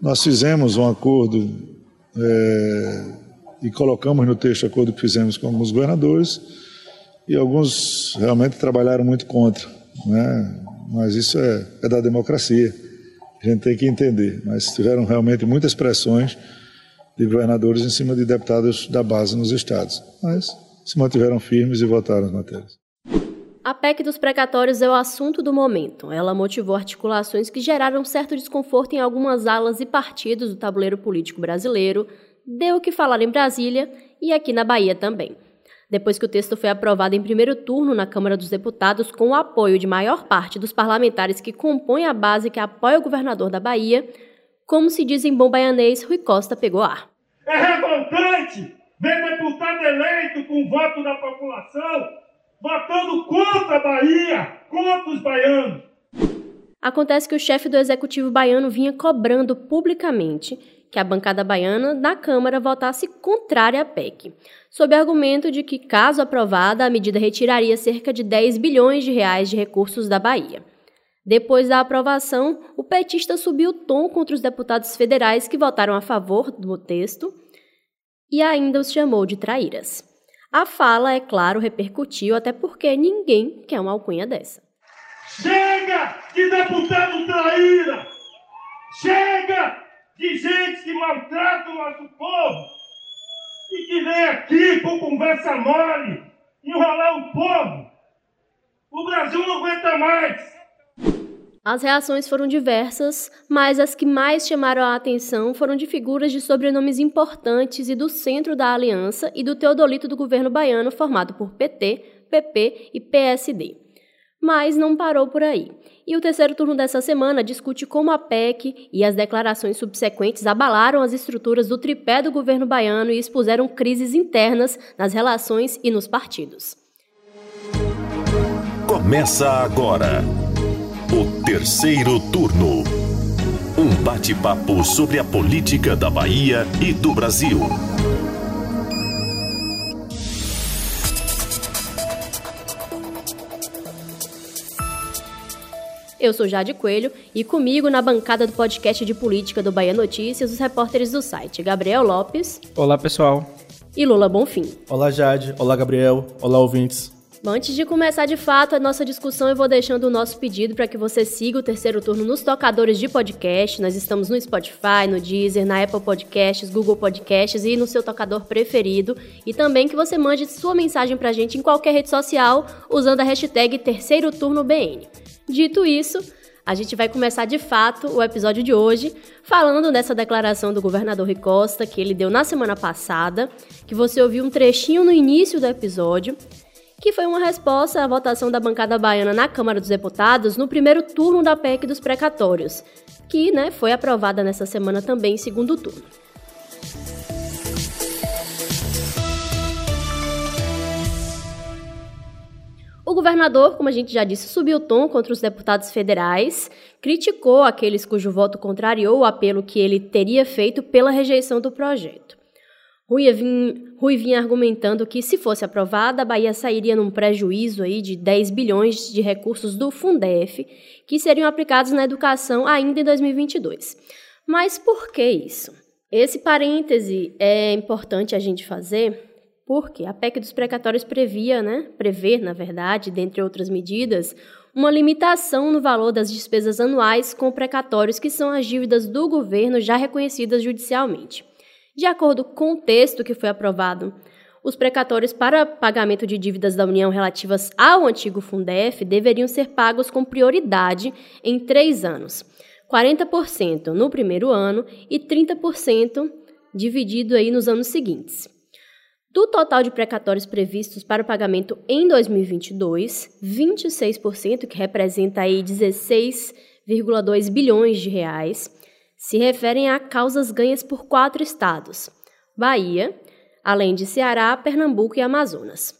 Nós fizemos um acordo é, e colocamos no texto o acordo que fizemos com alguns governadores e alguns realmente trabalharam muito contra, né? mas isso é, é da democracia, a gente tem que entender. Mas tiveram realmente muitas pressões de governadores em cima de deputados da base nos estados, mas se mantiveram firmes e votaram as matérias. A PEC dos precatórios é o assunto do momento. Ela motivou articulações que geraram certo desconforto em algumas alas e partidos do tabuleiro político brasileiro, deu o que falar em Brasília e aqui na Bahia também. Depois que o texto foi aprovado em primeiro turno na Câmara dos Deputados, com o apoio de maior parte dos parlamentares que compõem a base que apoia o governador da Bahia, como se diz em bom baianês, Rui Costa pegou ar. É revoltante ver deputado eleito com voto da população votando contra a Bahia, contra os baianos. Acontece que o chefe do executivo baiano vinha cobrando publicamente que a bancada baiana da Câmara votasse contrária à PEC, sob argumento de que, caso aprovada, a medida retiraria cerca de 10 bilhões de reais de recursos da Bahia. Depois da aprovação, o petista subiu o tom contra os deputados federais que votaram a favor do texto e ainda os chamou de traíras. A fala, é claro, repercutiu, até porque ninguém quer uma alcunha dessa. Chega de deputado traíra! Chega de gente que maltrata o nosso povo e que vem aqui com conversa mole, enrolar o povo. O Brasil não aguenta mais. As reações foram diversas, mas as que mais chamaram a atenção foram de figuras de sobrenomes importantes e do centro da aliança e do teodolito do governo baiano formado por PT, PP e PSD. Mas não parou por aí. E o terceiro turno dessa semana discute como a PEC e as declarações subsequentes abalaram as estruturas do tripé do governo baiano e expuseram crises internas nas relações e nos partidos. Começa agora o terceiro turno. Um bate-papo sobre a política da Bahia e do Brasil. Eu sou Jade Coelho e comigo na bancada do podcast de política do Bahia Notícias, os repórteres do site Gabriel Lopes. Olá, pessoal. E Lula Bonfim. Olá, Jade. Olá, Gabriel. Olá, ouvintes. Bom, antes de começar de fato a nossa discussão, eu vou deixando o nosso pedido para que você siga o terceiro turno nos tocadores de podcast. Nós estamos no Spotify, no Deezer, na Apple Podcasts, Google Podcasts e no seu tocador preferido. E também que você mande sua mensagem para a gente em qualquer rede social usando a hashtag Terceiro Turno BN. Dito isso, a gente vai começar de fato o episódio de hoje falando dessa declaração do governador Rui Costa que ele deu na semana passada, que você ouviu um trechinho no início do episódio que foi uma resposta à votação da bancada baiana na Câmara dos Deputados no primeiro turno da PEC dos precatórios, que né, foi aprovada nessa semana também em segundo turno. O governador, como a gente já disse, subiu o tom contra os deputados federais, criticou aqueles cujo voto contrariou o apelo que ele teria feito pela rejeição do projeto. Rui vinha, Rui vinha argumentando que, se fosse aprovada, a Bahia sairia num prejuízo aí de 10 bilhões de recursos do Fundef, que seriam aplicados na educação ainda em 2022. Mas por que isso? Esse parêntese é importante a gente fazer porque a PEC dos precatórios previa, né, prevê, na verdade, dentre outras medidas, uma limitação no valor das despesas anuais com precatórios, que são as dívidas do governo já reconhecidas judicialmente. De acordo com o texto que foi aprovado, os precatórios para pagamento de dívidas da União relativas ao antigo Fundef deveriam ser pagos com prioridade em três anos: 40% no primeiro ano e 30% dividido aí nos anos seguintes. Do total de precatórios previstos para o pagamento em 2022, 26%, que representa aí 16,2 bilhões de reais, se referem a causas ganhas por quatro estados: Bahia, além de Ceará, Pernambuco e Amazonas.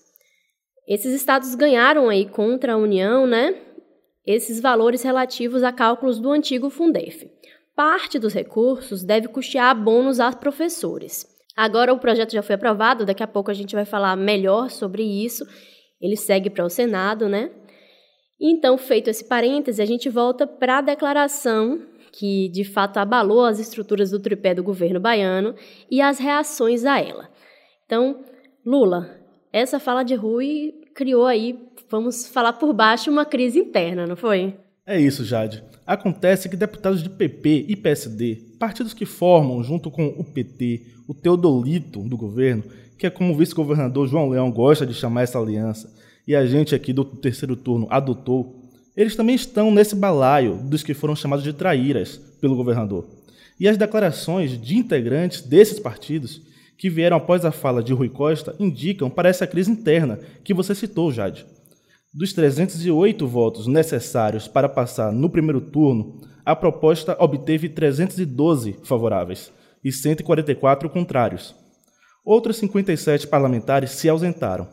Esses estados ganharam aí contra a União, né? Esses valores relativos a cálculos do antigo Fundef. Parte dos recursos deve custear bônus a professores. Agora o projeto já foi aprovado, daqui a pouco a gente vai falar melhor sobre isso. Ele segue para o Senado, né? Então, feito esse parêntese, a gente volta para a declaração que de fato abalou as estruturas do tripé do governo baiano e as reações a ela. Então, Lula, essa fala de Rui criou aí, vamos falar por baixo, uma crise interna, não foi? É isso, Jade. Acontece que deputados de PP e PSD, partidos que formam, junto com o PT, o Teodolito do governo, que é como o vice-governador João Leão gosta de chamar essa aliança, e a gente aqui do terceiro turno adotou, eles também estão nesse balaio dos que foram chamados de traíras pelo governador. E as declarações de integrantes desses partidos que vieram após a fala de Rui Costa indicam para essa crise interna que você citou, Jade. Dos 308 votos necessários para passar no primeiro turno, a proposta obteve 312 favoráveis e 144 contrários. Outros 57 parlamentares se ausentaram.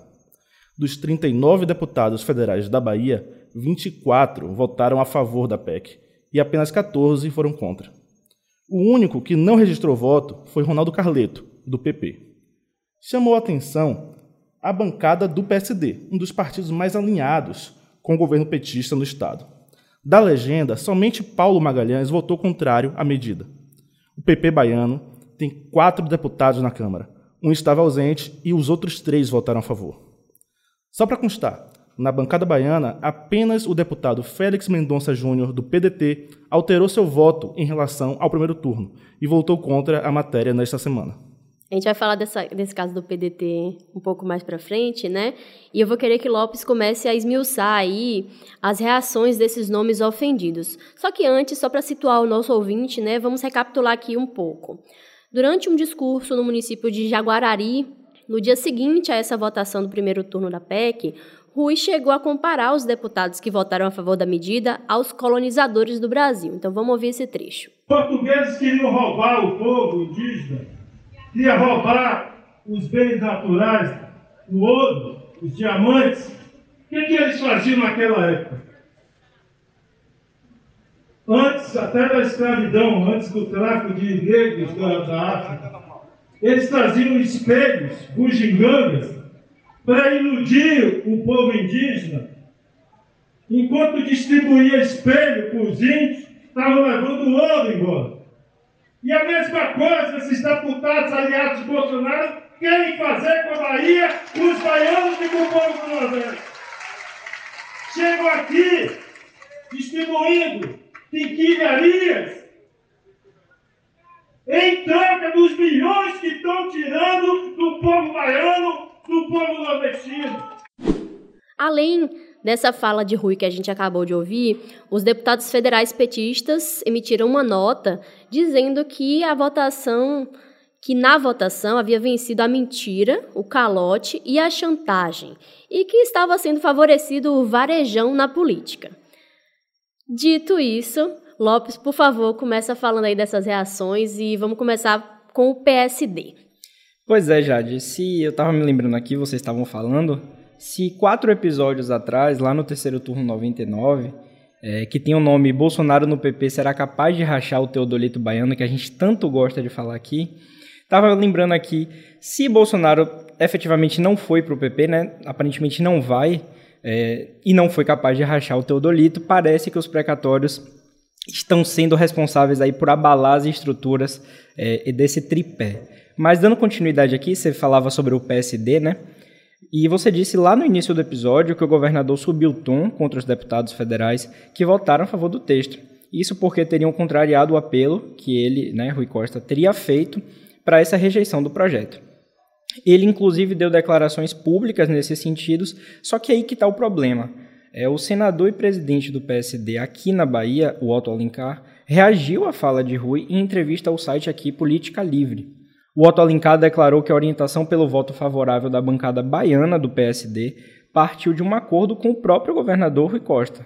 Dos 39 deputados federais da Bahia, 24 votaram a favor da PEC e apenas 14 foram contra. O único que não registrou voto foi Ronaldo Carleto, do PP. Chamou a atenção a bancada do PSD, um dos partidos mais alinhados com o governo petista no Estado. Da legenda, somente Paulo Magalhães votou contrário à medida. O PP baiano tem quatro deputados na Câmara. Um estava ausente e os outros três votaram a favor. Só para constar, na bancada baiana, apenas o deputado Félix Mendonça Júnior, do PDT, alterou seu voto em relação ao primeiro turno e votou contra a matéria nesta semana. A gente vai falar dessa, desse caso do PDT um pouco mais para frente, né? E eu vou querer que Lopes comece a esmiuçar aí as reações desses nomes ofendidos. Só que antes, só para situar o nosso ouvinte, né, vamos recapitular aqui um pouco. Durante um discurso no município de Jaguarari, no dia seguinte a essa votação do primeiro turno da PEC, Rui chegou a comparar os deputados que votaram a favor da medida aos colonizadores do Brasil. Então vamos ouvir esse trecho. Portugueses queriam roubar o povo indígena, queriam roubar os bens naturais, o ouro, os diamantes. O que, que eles faziam naquela época? Antes, até da escravidão, antes do tráfico de negros da, da África, eles traziam espelhos, bugigangas, para iludir o povo indígena, enquanto distribuía espelho para os índios, estavam levando ouro embora. E a mesma coisa esses deputados aliados de Bolsonaro querem fazer com a Bahia, os baianos e com o povo do Nordeste. Chegam aqui distribuindo quinquilharias em troca dos milhões que estão tirando do povo baiano do povo nordestino. Além dessa fala de Rui que a gente acabou de ouvir, os deputados federais petistas emitiram uma nota dizendo que a votação que na votação havia vencido a mentira, o calote e a chantagem, e que estava sendo favorecido o varejão na política. Dito isso, Lopes, por favor, começa falando aí dessas reações e vamos começar com o PSD. Pois é, Jade, se eu tava me lembrando aqui, vocês estavam falando, se quatro episódios atrás, lá no terceiro turno 99, é, que tem o nome Bolsonaro no PP será capaz de rachar o Teodolito Baiano, que a gente tanto gosta de falar aqui, tava lembrando aqui, se Bolsonaro efetivamente não foi pro PP, né, aparentemente não vai, é, e não foi capaz de rachar o Teodolito, parece que os precatórios estão sendo responsáveis aí por abalar as estruturas é, desse tripé. Mas dando continuidade aqui, você falava sobre o PSD, né? E você disse lá no início do episódio que o governador subiu o tom contra os deputados federais que votaram a favor do texto. Isso porque teriam contrariado o apelo que ele, né, Rui Costa, teria feito para essa rejeição do projeto. Ele, inclusive, deu declarações públicas nesses sentidos, só que aí que está o problema. É, o senador e presidente do PSD aqui na Bahia, o Otto Alencar, reagiu à fala de Rui em entrevista ao site aqui Política Livre. O Otto Alencar declarou que a orientação pelo voto favorável da bancada baiana do PSD partiu de um acordo com o próprio governador Rui Costa.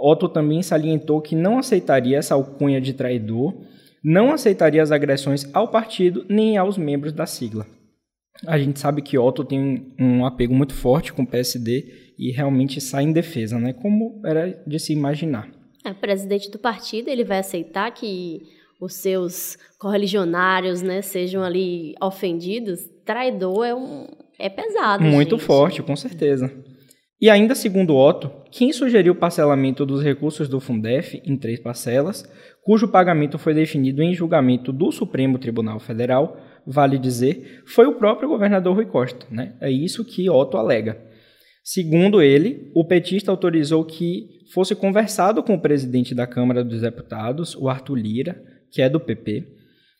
Otto também salientou que não aceitaria essa alcunha de traidor, não aceitaria as agressões ao partido nem aos membros da sigla. A gente sabe que Otto tem um apego muito forte com o PSD e realmente sai em defesa, né? Como era de se imaginar. É, presidente do partido, ele vai aceitar que os seus correligionários, né, sejam ali ofendidos, traidor é um é pesado. Muito gente. forte, com certeza. E ainda segundo Otto, quem sugeriu o parcelamento dos recursos do Fundef em três parcelas, cujo pagamento foi definido em julgamento do Supremo Tribunal Federal, vale dizer, foi o próprio governador Rui Costa. Né? É isso que Otto alega. Segundo ele, o petista autorizou que fosse conversado com o presidente da Câmara dos Deputados, o Arthur Lira, que é do PP,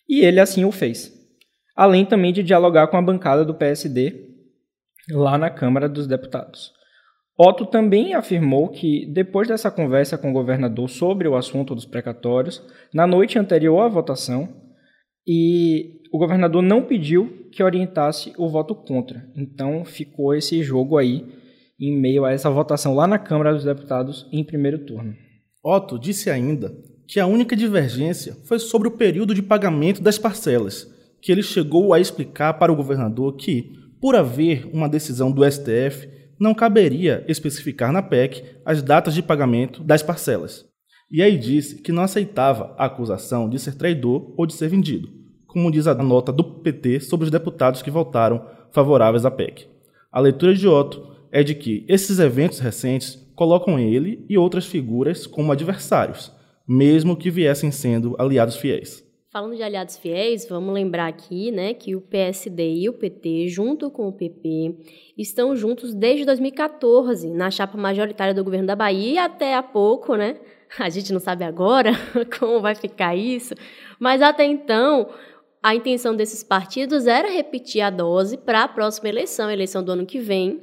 e ele assim o fez. Além também de dialogar com a bancada do PSD lá na Câmara dos Deputados. Otto também afirmou que, depois dessa conversa com o governador sobre o assunto dos precatórios, na noite anterior à votação, e o governador não pediu que orientasse o voto contra. Então ficou esse jogo aí em meio a essa votação lá na Câmara dos Deputados em primeiro turno. Otto disse ainda que a única divergência foi sobre o período de pagamento das parcelas, que ele chegou a explicar para o governador que, por haver uma decisão do STF, não caberia especificar na PEC as datas de pagamento das parcelas. E aí disse que não aceitava a acusação de ser traidor ou de ser vendido, como diz a nota do PT sobre os deputados que votaram favoráveis à PEC. A leitura de Otto é de que esses eventos recentes colocam ele e outras figuras como adversários, mesmo que viessem sendo aliados fiéis. Falando de aliados fiéis, vamos lembrar aqui, né, que o PSD e o PT, junto com o PP, estão juntos desde 2014 na chapa majoritária do governo da Bahia até há pouco, né? A gente não sabe agora como vai ficar isso, mas até então a intenção desses partidos era repetir a dose para a próxima eleição, a eleição do ano que vem,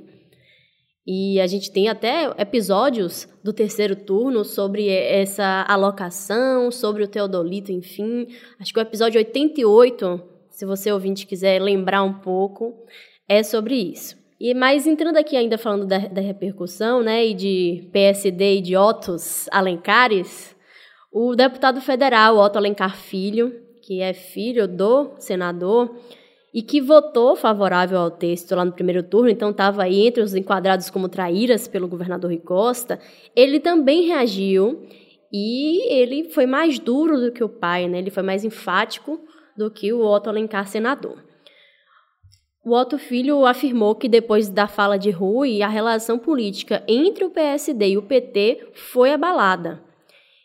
e a gente tem até episódios do terceiro turno sobre essa alocação, sobre o Teodolito, enfim. Acho que o episódio 88, se você ouvinte quiser lembrar um pouco, é sobre isso. E mais entrando aqui ainda falando da, da repercussão, né, e de PSD e de Ottos Alencares, o deputado federal Otto Alencar Filho, que é filho do senador, e que votou favorável ao texto lá no primeiro turno, então estava aí entre os enquadrados como traíras pelo governador Rui Costa, ele também reagiu e ele foi mais duro do que o pai, né? ele foi mais enfático do que o Otto Alencar, senador. O Otto Filho afirmou que depois da fala de Rui, a relação política entre o PSD e o PT foi abalada.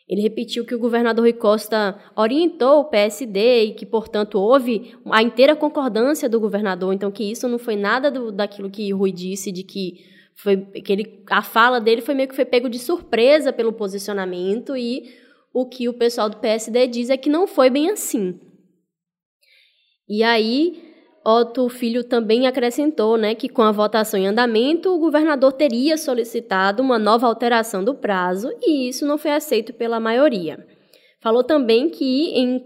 Ele repetiu que o governador Rui Costa orientou o PSD e que, portanto, houve a inteira concordância do governador, então que isso não foi nada do, daquilo que Rui disse, de que foi que ele, a fala dele foi meio que foi pego de surpresa pelo posicionamento e o que o pessoal do PSD diz é que não foi bem assim. E aí Otto Filho também acrescentou né, que, com a votação em andamento, o governador teria solicitado uma nova alteração do prazo e isso não foi aceito pela maioria. Falou também que, em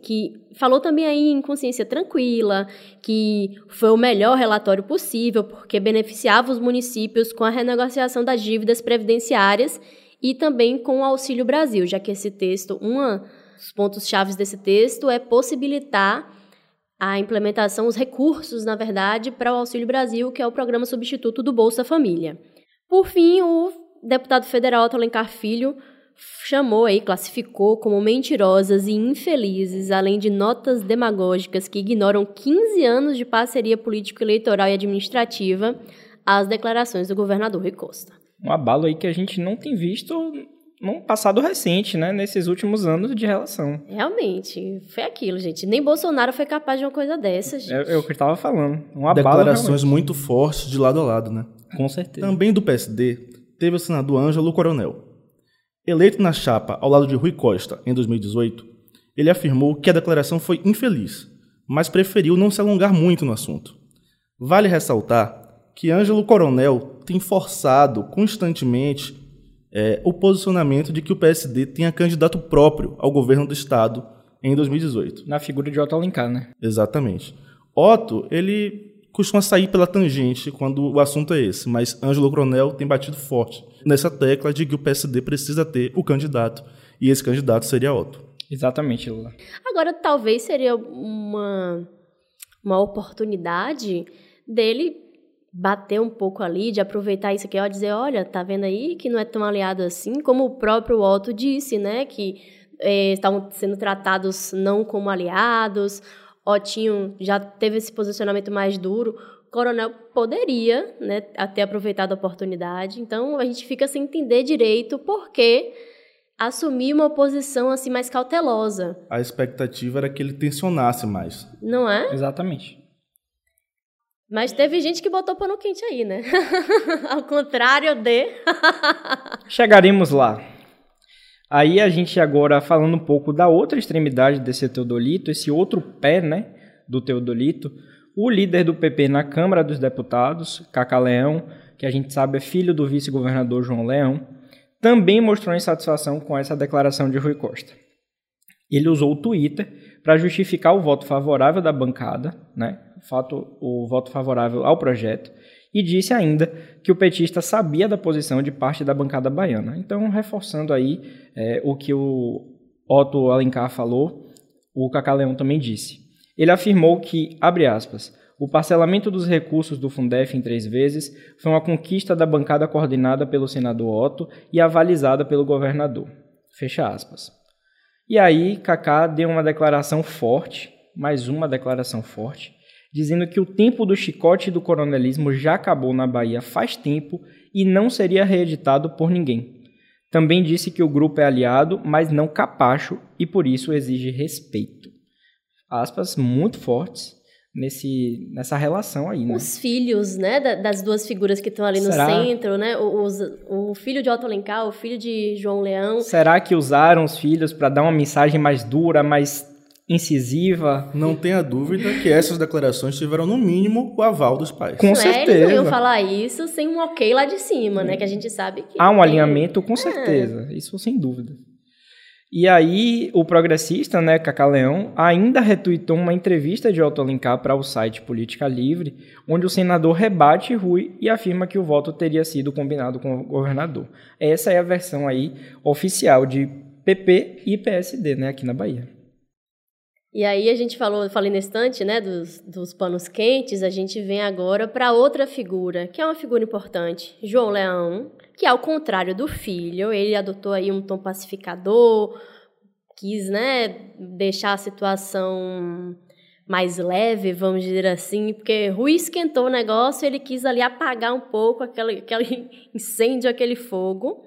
que falou também aí em consciência tranquila, que foi o melhor relatório possível, porque beneficiava os municípios com a renegociação das dívidas previdenciárias e também com o Auxílio Brasil, já que esse texto, um dos pontos chaves desse texto é possibilitar a implementação, os recursos, na verdade, para o Auxílio Brasil, que é o programa substituto do Bolsa Família. Por fim, o deputado federal Otto Alencar Filho chamou aí, classificou como mentirosas e infelizes, além de notas demagógicas que ignoram 15 anos de parceria político-eleitoral e administrativa, as declarações do governador Rui Costa. Um abalo aí que a gente não tem visto num passado recente, né? Nesses últimos anos de relação. Realmente, foi aquilo, gente. Nem Bolsonaro foi capaz de uma coisa dessas. É, é o que eu estava falando. Um Declarações muito fortes de lado a lado, né? Com certeza. Também do PSD, teve o senador Ângelo Coronel. Eleito na chapa ao lado de Rui Costa em 2018, ele afirmou que a declaração foi infeliz, mas preferiu não se alongar muito no assunto. Vale ressaltar que Ângelo Coronel tem forçado constantemente é, o posicionamento de que o PSD tenha candidato próprio ao governo do Estado em 2018. Na figura de Otto Alencar, né? Exatamente. Otto, ele costuma sair pela tangente quando o assunto é esse, mas Ângelo Coronel tem batido forte nessa tecla de que o PSD precisa ter o candidato, e esse candidato seria Otto. Exatamente, Lula. Agora, talvez seria uma, uma oportunidade dele bater um pouco ali, de aproveitar isso aqui, ó, dizer, olha, tá vendo aí que não é tão aliado assim, como o próprio Otto disse, né, que é, estavam sendo tratados não como aliados, Otinho já teve esse posicionamento mais duro coronel poderia né, ter aproveitado a oportunidade. Então, a gente fica sem entender direito por que assumir uma posição assim mais cautelosa. A expectativa era que ele tensionasse mais. Não é? Exatamente. Mas teve gente que botou pano quente aí, né? Ao contrário de. Chegaremos lá. Aí a gente agora falando um pouco da outra extremidade desse Teodolito, esse outro pé, né, do Teodolito, o líder do PP na Câmara dos Deputados, Cacá Leão, que a gente sabe é filho do vice-governador João Leão, também mostrou insatisfação com essa declaração de Rui Costa. Ele usou o Twitter para justificar o voto favorável da bancada, né, o, fato, o voto favorável ao projeto, e disse ainda que o petista sabia da posição de parte da bancada baiana. Então, reforçando aí é, o que o Otto Alencar falou, o Cacá Leão também disse. Ele afirmou que, abre aspas, o parcelamento dos recursos do Fundef em três vezes foi uma conquista da bancada coordenada pelo senador Otto e avalizada pelo governador. Fecha aspas. E aí, Cacá deu uma declaração forte, mais uma declaração forte, dizendo que o tempo do chicote do coronelismo já acabou na Bahia faz tempo e não seria reeditado por ninguém. Também disse que o grupo é aliado, mas não capacho e por isso exige respeito. Aspas muito fortes nesse, nessa relação aí, né? Os filhos, né, das duas figuras que estão ali no Será? centro, né? Os, o filho de Otto Alencar, o filho de João Leão. Será que usaram os filhos para dar uma mensagem mais dura, mais incisiva? Não tenha dúvida que essas declarações tiveram, no mínimo, o aval dos pais. Com Não é? Eles não iam certeza. falar isso sem um ok lá de cima, né? Que a gente sabe que. Há um alinhamento, com certeza. Isso sem dúvida. E aí, o progressista, né, Cacá Leão, ainda retuitou uma entrevista de Otto Alencar para o site Política Livre, onde o senador rebate Rui e afirma que o voto teria sido combinado com o governador. Essa é a versão aí oficial de PP e PSD, né, aqui na Bahia. E aí a gente falou, falei na estante, né, dos, dos panos quentes, a gente vem agora para outra figura, que é uma figura importante, João Leão, que ao contrário do filho, ele adotou aí um tom pacificador, quis, né, deixar a situação mais leve, vamos dizer assim, porque Rui esquentou o negócio, ele quis ali apagar um pouco aquele, aquele incêndio, aquele fogo.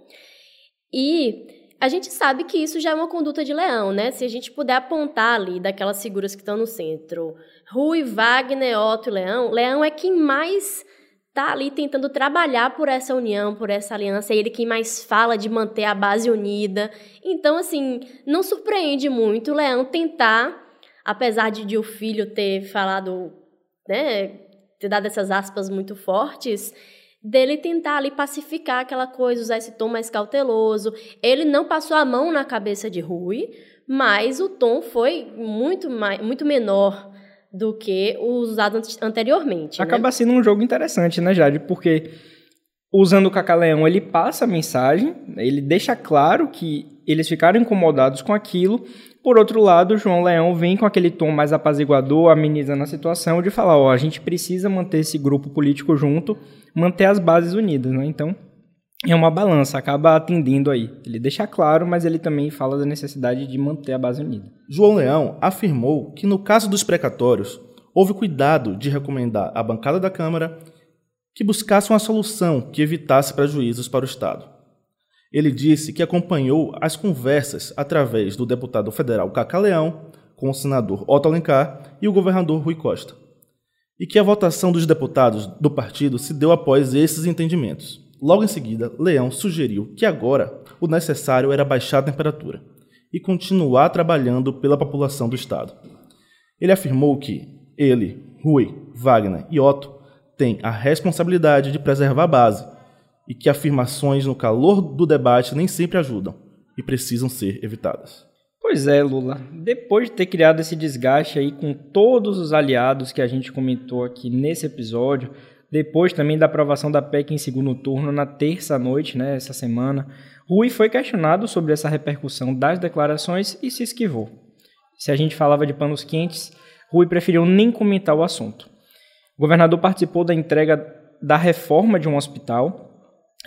E a gente sabe que isso já é uma conduta de leão, né? Se a gente puder apontar ali daquelas figuras que estão no centro, Rui, Wagner, Otto e Leão, Leão é quem mais tá ali tentando trabalhar por essa união, por essa aliança, é ele quem mais fala de manter a base unida. Então, assim, não surpreende muito o Leão tentar, apesar de, de o filho ter falado, né, ter dado essas aspas muito fortes, dele tentar ali pacificar aquela coisa, usar esse tom mais cauteloso. Ele não passou a mão na cabeça de Rui, mas o tom foi muito, mais, muito menor do que o usado ante- anteriormente. né? Acaba sendo um jogo interessante, né, Jade? Porque usando o Cacaleão, ele passa a mensagem, ele deixa claro que eles ficaram incomodados com aquilo. Por outro lado, João Leão vem com aquele tom mais apaziguador, amenizando a situação, de falar, ó, a gente precisa manter esse grupo político junto, manter as bases unidas, né? Então, é uma balança, acaba atendendo aí. Ele deixa claro, mas ele também fala da necessidade de manter a base unida. João Leão afirmou que, no caso dos precatórios, houve cuidado de recomendar à bancada da Câmara que buscasse uma solução que evitasse prejuízos para o Estado. Ele disse que acompanhou as conversas através do deputado federal Cacá Leão com o senador Otto Alencar e o governador Rui Costa, e que a votação dos deputados do partido se deu após esses entendimentos. Logo em seguida, Leão sugeriu que agora o necessário era baixar a temperatura e continuar trabalhando pela população do Estado. Ele afirmou que ele, Rui, Wagner e Otto têm a responsabilidade de preservar a base e que afirmações no calor do debate nem sempre ajudam e precisam ser evitadas. Pois é, Lula. Depois de ter criado esse desgaste aí com todos os aliados que a gente comentou aqui nesse episódio, depois também da aprovação da PEC em segundo turno na terça noite, né, essa semana, Rui foi questionado sobre essa repercussão das declarações e se esquivou. Se a gente falava de panos quentes, Rui preferiu nem comentar o assunto. O governador participou da entrega da reforma de um hospital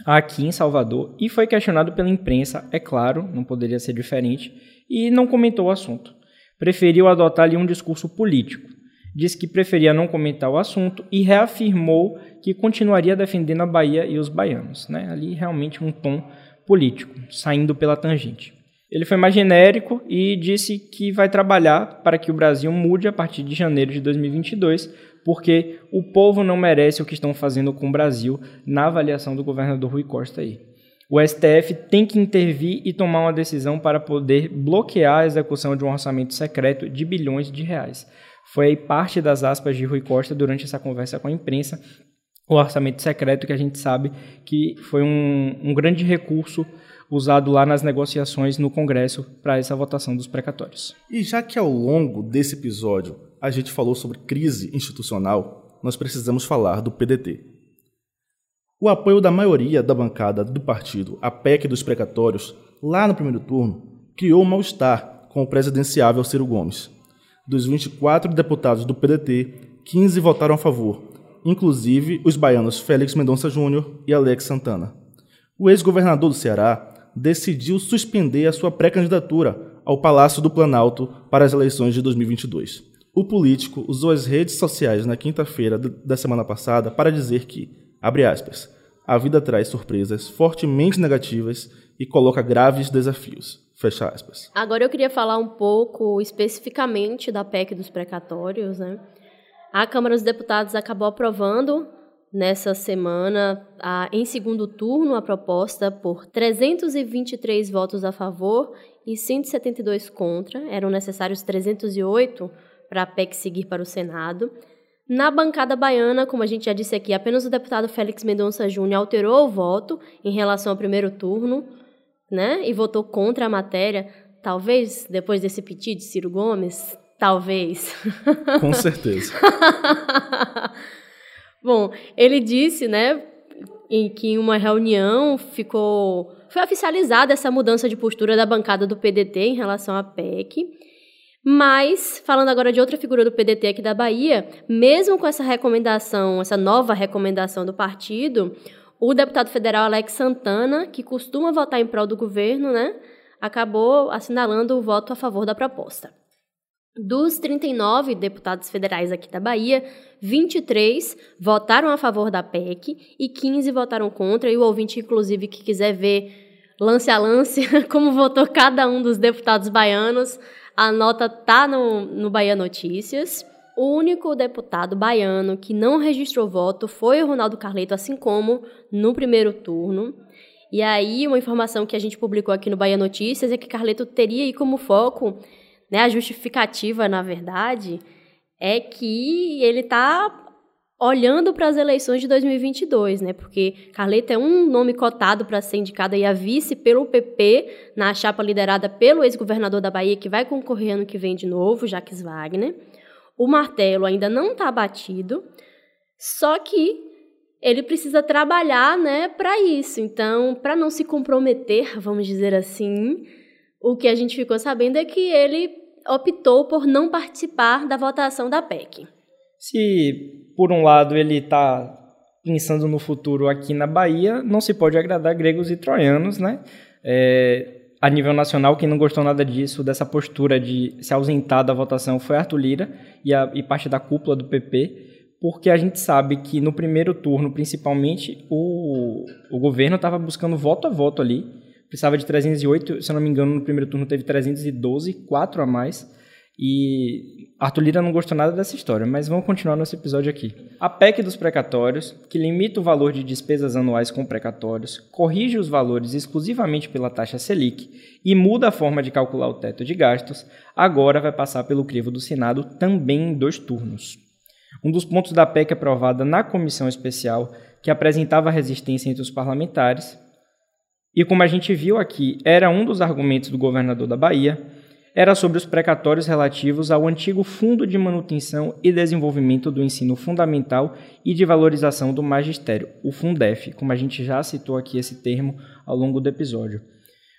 aqui em Salvador e foi questionado pela imprensa, é claro, não poderia ser diferente, e não comentou o assunto. Preferiu adotar ali um discurso político. disse que preferia não comentar o assunto e reafirmou que continuaria defendendo a Bahia e os baianos. Né? Ali realmente um tom político, saindo pela tangente. Ele foi mais genérico e disse que vai trabalhar para que o Brasil mude a partir de janeiro de 2022, porque o povo não merece o que estão fazendo com o Brasil na avaliação do governador Rui Costa aí. O STF tem que intervir e tomar uma decisão para poder bloquear a execução de um orçamento secreto de bilhões de reais. Foi aí parte das aspas de Rui Costa durante essa conversa com a imprensa, o orçamento secreto que a gente sabe que foi um, um grande recurso usado lá nas negociações no Congresso para essa votação dos precatórios. E já que ao longo desse episódio a gente falou sobre crise institucional, nós precisamos falar do PDT. O apoio da maioria da bancada do partido à PEC dos precatórios, lá no primeiro turno, criou um mal-estar com o presidenciável Ciro Gomes. Dos 24 deputados do PDT, 15 votaram a favor, inclusive os baianos Félix Mendonça Júnior e Alex Santana. O ex-governador do Ceará decidiu suspender a sua pré-candidatura ao Palácio do Planalto para as eleições de 2022. O político usou as redes sociais na quinta-feira da semana passada para dizer que, abre aspas, a vida traz surpresas fortemente negativas e coloca graves desafios. Fecha aspas. Agora eu queria falar um pouco especificamente da PEC dos precatórios. Né? A Câmara dos Deputados acabou aprovando nessa semana, a, em segundo turno, a proposta por 323 votos a favor e 172 contra. Eram necessários 308 para a PEC seguir para o Senado. Na bancada baiana, como a gente já disse aqui, apenas o deputado Félix Mendonça Júnior alterou o voto em relação ao primeiro turno, né? E votou contra a matéria. Talvez depois desse pedido de Ciro Gomes, talvez. Com certeza. Bom, ele disse, né, em que em uma reunião ficou foi oficializada essa mudança de postura da bancada do PDT em relação à PEC. Mas, falando agora de outra figura do PDT aqui da Bahia, mesmo com essa recomendação, essa nova recomendação do partido, o deputado federal Alex Santana, que costuma votar em prol do governo, né, acabou assinalando o voto a favor da proposta. Dos 39 deputados federais aqui da Bahia, 23 votaram a favor da PEC e 15 votaram contra. E o ouvinte, inclusive, que quiser ver lance a lance como votou cada um dos deputados baianos, a nota tá no, no Bahia Notícias. O único deputado baiano que não registrou voto foi o Ronaldo Carleto, assim como no primeiro turno. E aí, uma informação que a gente publicou aqui no Bahia Notícias é que Carleto teria aí como foco né, a justificativa, na verdade, é que ele está olhando para as eleições de 2022, né? Porque Carleta é um nome cotado para ser indicada e a vice pelo PP na chapa liderada pelo ex-governador da Bahia que vai concorrer ano que vem de novo, Jacques Wagner. O martelo ainda não está batido, só que ele precisa trabalhar, né, para isso. Então, para não se comprometer, vamos dizer assim, o que a gente ficou sabendo é que ele optou por não participar da votação da PEC. Se, por um lado, ele está pensando no futuro aqui na Bahia, não se pode agradar gregos e troianos, né? É, a nível nacional, quem não gostou nada disso, dessa postura de se ausentar da votação, foi Arthur Lira e, a, e parte da cúpula do PP, porque a gente sabe que no primeiro turno, principalmente, o, o governo estava buscando voto a voto ali, precisava de 308, se eu não me engano, no primeiro turno teve 312, 4 a mais. E Arthur Lira não gostou nada dessa história, mas vamos continuar nosso episódio aqui. A PEC dos precatórios, que limita o valor de despesas anuais com precatórios, corrige os valores exclusivamente pela taxa Selic e muda a forma de calcular o teto de gastos, agora vai passar pelo crivo do Senado também em dois turnos. Um dos pontos da PEC aprovada na comissão especial, que apresentava resistência entre os parlamentares, e como a gente viu aqui, era um dos argumentos do governador da Bahia, era sobre os precatórios relativos ao antigo Fundo de Manutenção e Desenvolvimento do Ensino Fundamental e de Valorização do Magistério, o Fundef, como a gente já citou aqui esse termo ao longo do episódio.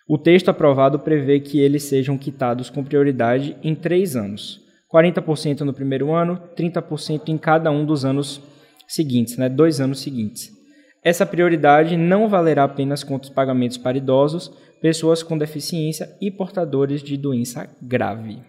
O texto aprovado prevê que eles sejam quitados com prioridade em três anos: 40% no primeiro ano, 30% em cada um dos anos seguintes, né, dois anos seguintes. Essa prioridade não valerá apenas contra os pagamentos para idosos, pessoas com deficiência e portadores de doença grave.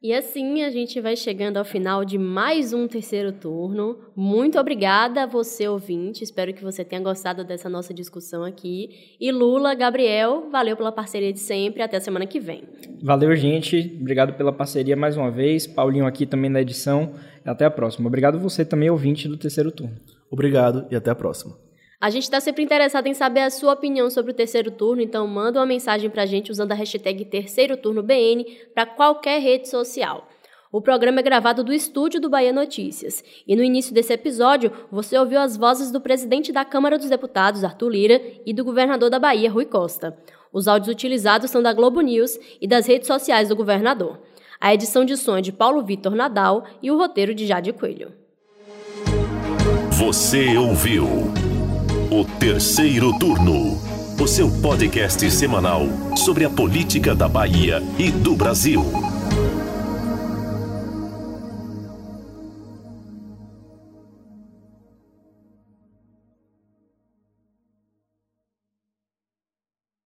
E assim a gente vai chegando ao final de mais um terceiro turno. Muito obrigada a você, ouvinte. Espero que você tenha gostado dessa nossa discussão aqui. E Lula, Gabriel, valeu pela parceria de sempre. Até a semana que vem. Valeu, gente. Obrigado pela parceria mais uma vez. Paulinho aqui também na edição. Até a próxima. Obrigado você também, ouvinte do terceiro turno. Obrigado e até a próxima. A gente está sempre interessado em saber a sua opinião sobre o terceiro turno, então manda uma mensagem para a gente usando a hashtag Terceiro Turno BN para qualquer rede social. O programa é gravado do estúdio do Bahia Notícias. E no início desse episódio, você ouviu as vozes do presidente da Câmara dos Deputados, Arthur Lira, e do governador da Bahia, Rui Costa. Os áudios utilizados são da Globo News e das redes sociais do governador. A edição de som é de Paulo Vitor Nadal e o roteiro de Jade Coelho. Você ouviu o Terceiro Turno, o seu podcast semanal sobre a política da Bahia e do Brasil.